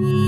Yeah. Mm.